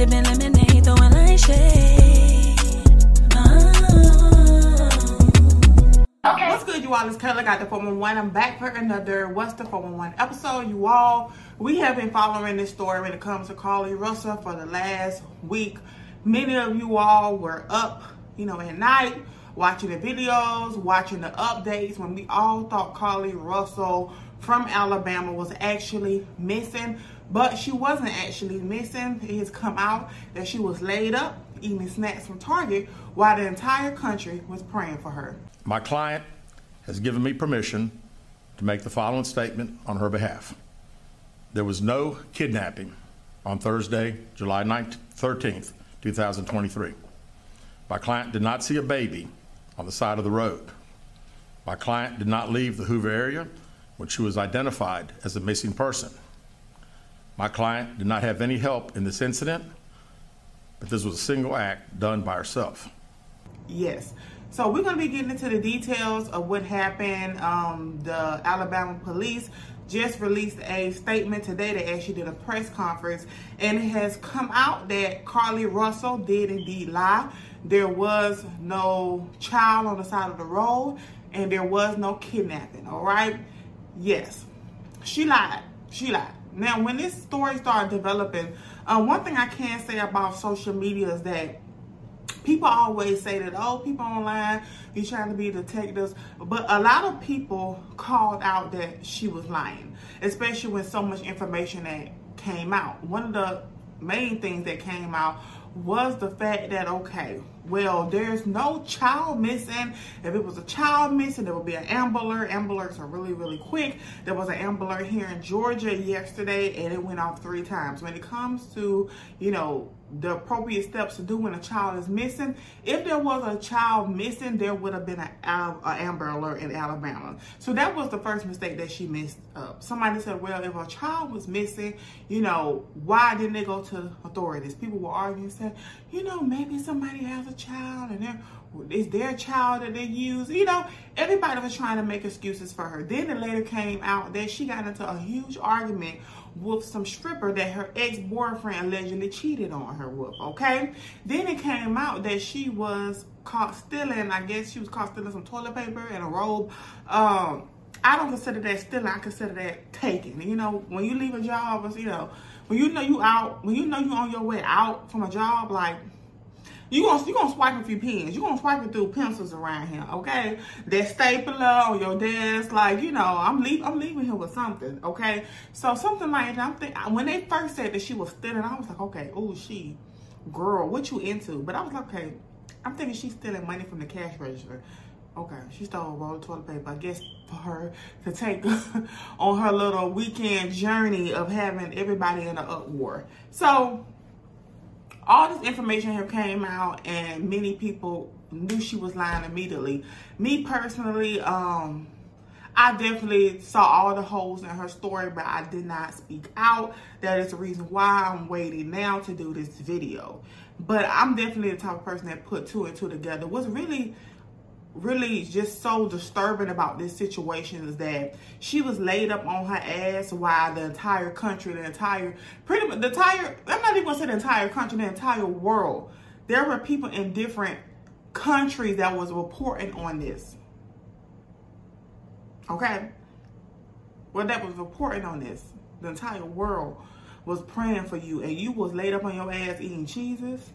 Sipping lemonade, throwing like shade. Oh. Okay. What's good, you all? It's Kayla got the 411. I'm back for another What's the 411 episode. You all, we have been following this story when it comes to Carlee Russell for the last week. Many of you all were up, you know, at night watching the videos, watching the updates when we all thought Carlee Russell from Alabama was actually missing, but she wasn't actually missing. It has come out that she was laid up eating snacks from Target while the entire country was praying for her. My client has given me permission to make the following statement on her behalf. There was no kidnapping on Thursday, July 19, 13th, 2023. My client did not see a baby on the side of the road. My client did not leave the Hoover area when she was identified as a missing person. My client did not have any help in this incident, but this was a single act done by herself. Yes. So we're going to be getting into the details of what happened. Um, the Alabama police just released a statement today. They actually did a press conference, and it has come out that Carlee Russell did indeed lie. There was no child on the side of the road, and there was no kidnapping. All right. Yes, she lied. She lied. Now, when this story started developing, uh, one thing I can say about social media is that people always say that, oh, people online, you're trying to be detectives. But a lot of people called out that she was lying, especially when so much information that came out. One of the main things that came out was the fact that, okay, well, there's no child missing. If it was a child missing, there would be an Amber Alert. Ambulance are really, really quick. There was an Amber Alert here in Georgia yesterday, and it went off three times. When it comes to, you know, the appropriate steps to do when a child is missing. If there was a child missing, there would have been an Amber Alert in Alabama. So that was the first mistake that she missed up. Somebody said, well, if a child was missing, you know, why didn't they go to authorities? People were arguing, saying, you know, maybe somebody has a child and they're is their child that they use. You know, everybody was trying to make excuses for her. Then it later came out that she got into a huge argument with some stripper that her ex-boyfriend allegedly cheated on her with, okay? Then it came out that she was caught stealing, I guess she was caught stealing some toilet paper and a robe. Um, I don't consider that stealing, I consider that taking. You know, when you leave a job, you know, when you know you out, when you know you on your way out from a job, like you gonna you gonna swipe a few pens. You gonna swipe it through pencils around here, okay? That stapler on your desk, like you know, I'm leave I'm leaving here with something, okay? So something like that. I'm think when they first said that she was stealing, I was like, okay, oh she, girl, what you into? But I was like, okay, I'm thinking she's stealing money from the cash register. Okay, she stole a roll of toilet paper, I guess, for her to take on her little weekend journey of having everybody in an uproar. So all this information here came out and many people knew she was lying immediately. Me personally, um, I definitely saw all the holes in her story, but I did not speak out. That is the reason why I'm waiting now to do this video. But I'm definitely the type of person that put two and two together. What's really really just so disturbing about this situation is that she was laid up on her ass while the entire country, the entire, pretty much the entire, I'm not even gonna say the entire country, the entire world. There were people in different countries that was reporting on this. Okay? Well, that was reporting on this. The entire world was praying for you and you was laid up on your ass eating Cheez-Its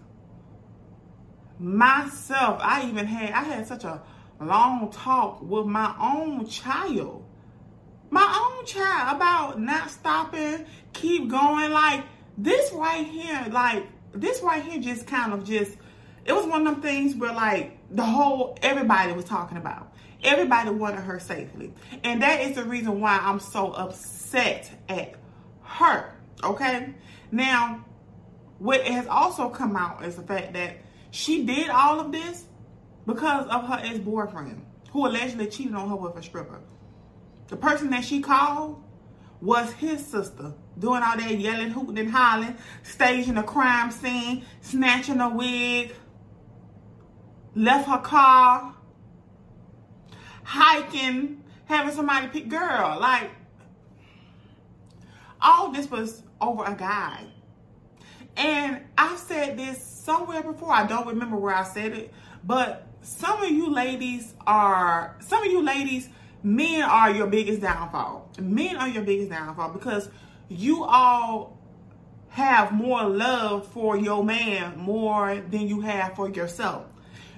myself, I even had, I had such a long talk with my own child. My own child about not stopping, keep going. Like this right here, like this right here just kind of just, it was one of them things where like the whole, everybody was talking about. Everybody wanted her safely. And that is the reason why I'm so upset at her. Okay? Now, what has also come out is the fact that she did all of this because of her ex-boyfriend who allegedly cheated on her with a stripper. The person that she called was his sister doing all that yelling, hooting, and hollering, staging a crime scene, snatching a wig, left her car, hiking, having somebody pick girl. Like, all this was over a guy. And I've said this somewhere before. I don't remember where I said it, but some of you ladies are, some of you ladies, men are your biggest downfall. Men are your biggest downfall because you all have more love for your man more than you have for yourself.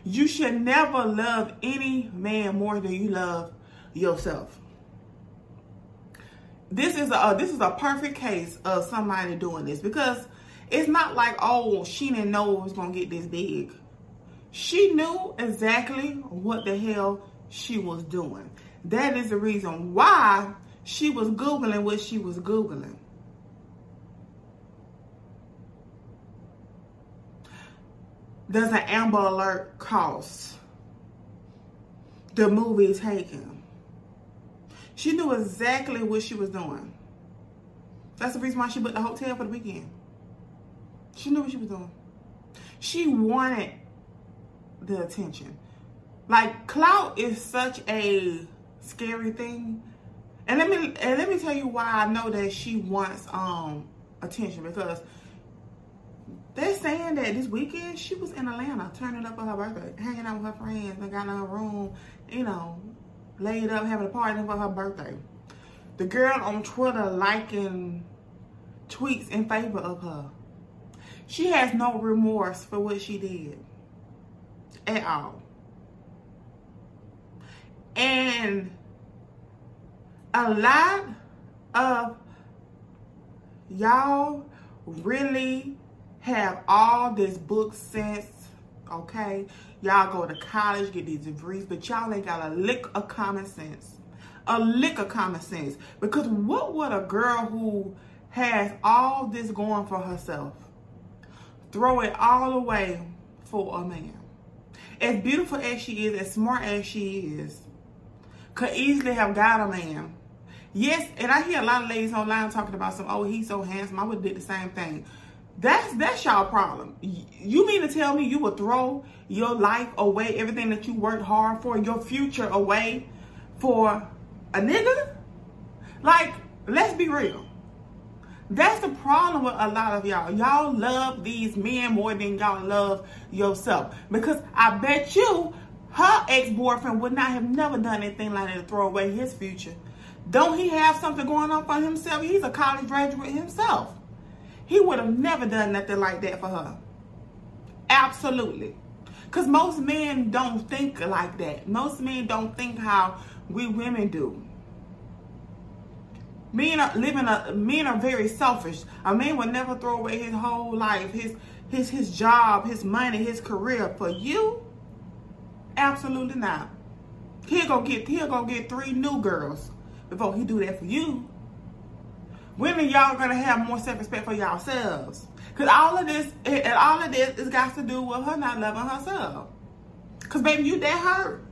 You should never love any man more than you love yourself. This is a this is a perfect case of somebody doing this because it's not like oh she didn't know it was gonna get this big. She knew exactly what the hell she was doing. That is the reason why she was googling what she was googling. Does an Amber Alert cost? The movie taken. She knew exactly what she was doing. That's the reason why she booked the hotel for the weekend. She knew what she was doing. She wanted the attention. Like clout is such a scary thing. And let me and let me tell you why I know that she wants um attention because they're saying that this weekend she was in Atlanta turning up for her birthday, hanging out with her friends and got in her room, you know, laid up having a party for her birthday. The girl on Twitter liking tweets in favor of her. She has no remorse for what she did at all. And a lot of y'all really have all this book sense, okay? Y'all go to college, get these degrees, but y'all ain't got a lick of common sense. A lick of common sense. Because what would a girl who has all this going for herself throw it all away for a man? As beautiful as she is, as smart as she is, could easily have got a man. Yes, and I hear a lot of ladies online talking about some, oh, he's so handsome. I would did the same thing. That's that's y'all problem. You mean to tell me you would throw your life away, everything that you worked hard for, your future away for a nigga? Like, let's be real. That's the problem with a lot of y'all. Y'all love these men more than y'all love yourself. Because I bet you her ex-boyfriend would not have never done anything like that to throw away his future. Don't he have something going on for himself? He's a college graduate himself. He would have never done nothing like that for her. Absolutely. Because most men don't think like that. Most men don't think how we women do. Men are living a men are very selfish. A man will never throw away his whole life, his his his job, his money, his career for you. Absolutely not. He'll go get he'll go get three new girls before he do that for you. Women, y'all gonna have more self-respect for yourselves. Cause all of this and all of this is got to do with her not loving herself. Cause baby, you that hurt.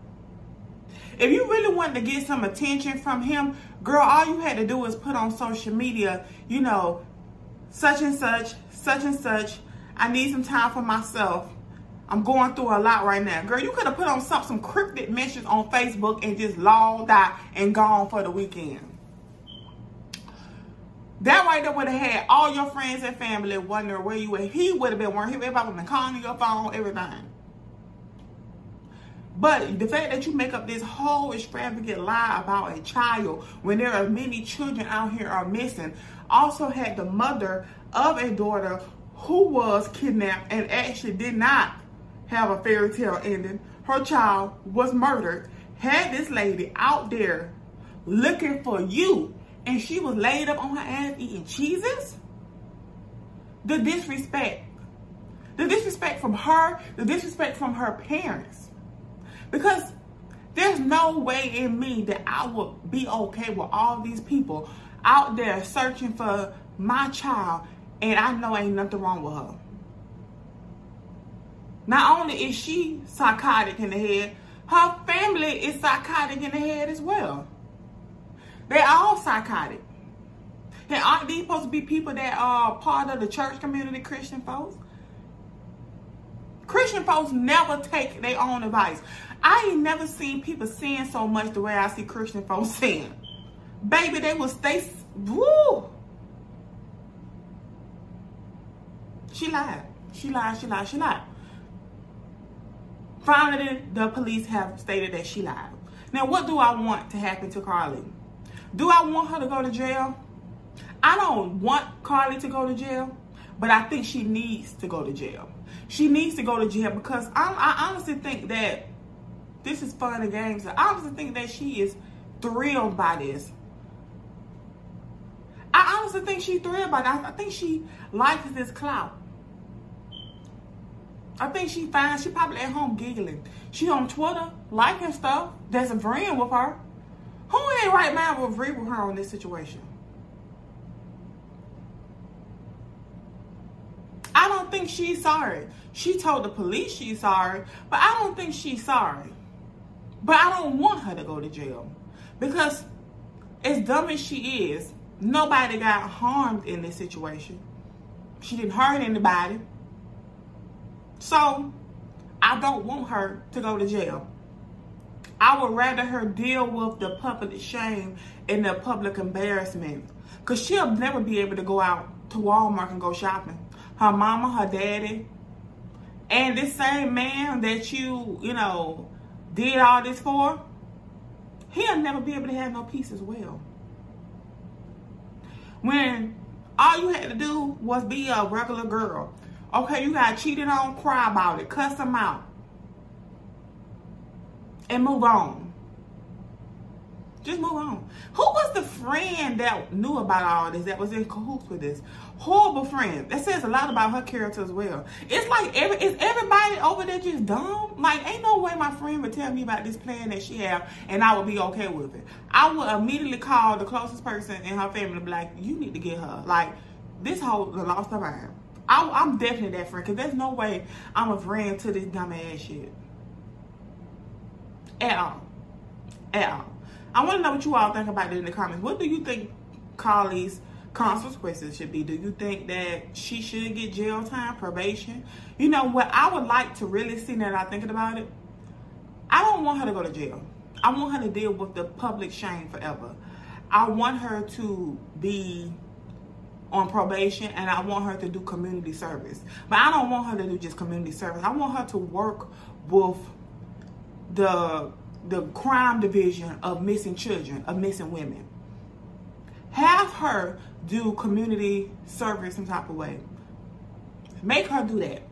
If you really wanted to get some attention from him, girl, all you had to do was put on social media, you know, such and such, such and such. I need some time for myself. I'm going through a lot right now. Girl, you could have put on some, some cryptic messages on Facebook and just logged out and gone for the weekend. That right there would have had all your friends and family wondering where you were. He would have been working. Everybody would have been calling your phone, everything. But the fact that you make up this whole extravagant lie about a child when there are many children out here are missing also had the mother of a daughter who was kidnapped and actually did not have a fairy tale ending. Her child was murdered. Had this lady out there looking for you and she was laid up on her ass eating Cheez-Its? The disrespect. The disrespect from her, the disrespect from her parents. Because there's no way in me that I would be okay with all these people out there searching for my child and I know ain't nothing wrong with her. Not only is she psychotic in the head, her family is psychotic in the head as well. They're all psychotic. And aren't these supposed to be people that are part of the church community, Christian folks? Christian folks never take their own advice. I ain't never seen people sin so much the way I see Christian folks sin. Baby, they will stay, woo. She lied. She lied. She lied. She lied. Finally, the police have stated that she lied. Now, what do I want to happen to Carlee? Do I want her to go to jail? I don't want Carlee to go to jail, but I think she needs to go to jail. She needs to go to jail because I, I honestly think that this is fun and games. I honestly think that she is thrilled by this. I honestly think she's thrilled by that. I think she likes this clout. I think she finds she probably at home giggling. She on Twitter liking stuff that's a friend with her. Who in their right mind will agree with her on this situation? I don't think she's sorry. She told the police she's sorry, but I don't think she's sorry. But I don't want her to go to jail. Because as dumb as she is, nobody got harmed in this situation. She didn't hurt anybody. So I don't want her to go to jail. I would rather her deal with the public shame and the public embarrassment. Because she'll never be able to go out to Walmart and go shopping. Her mama, her daddy, and this same man that you, you know, did all this for, he'll never be able to have no peace as well. When all you had to do was be a regular girl. Okay, you got cheated on, cry about it, cuss them out, and move on. Just move on. Who the friend that knew about all this, that was in cahoots with this? Horrible friend. That says a lot about her character as well. It's like, every is everybody over there just dumb? Like, ain't no way my friend would tell me about this plan that she have and I would be okay with it. I would immediately call the closest person in her family and be like, you need to get her. Like, this whole lost her mind. I, I'm definitely that friend because there's no way I'm a friend to this dumb ass shit. At all. At all. I want to know what you all think about it in the comments. What do you think Carlee's consequences should be? Do you think that she should get jail time, probation? You know, what I would like to really see now that I'm thinking about it, I don't want her to go to jail. I want her to deal with the public shame forever. I want her to be on probation and I want her to do community service. But I don't want her to do just community service. I want her to work with the the crime division of missing children, of missing women. Have her do community service some type of way. Make her do that.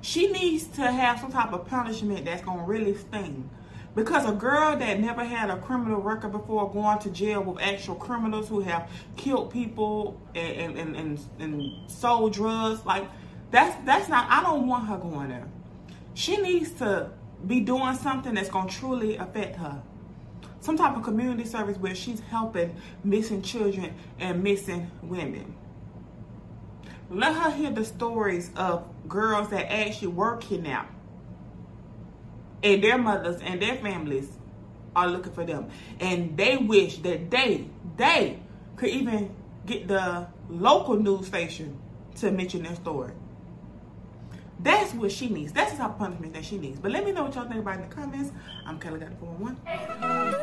She needs to have some type of punishment that's gonna really sting. Because a girl that never had a criminal record before going to jail with actual criminals who have killed people and, and, and, and sold drugs, like that's that's not I don't want her going there. She needs to be doing something that's going to truly affect her. Some type of community service where she's helping missing children and missing women. Let her hear the stories of girls that actually were kidnapped. And their mothers and their families are looking for them. And they wish that they, they could even get the local news station to mention their story. That's what she needs. That's the type of punishment that she needs. But let me know what y'all think about in the comments. I'm Kayla Got the 411.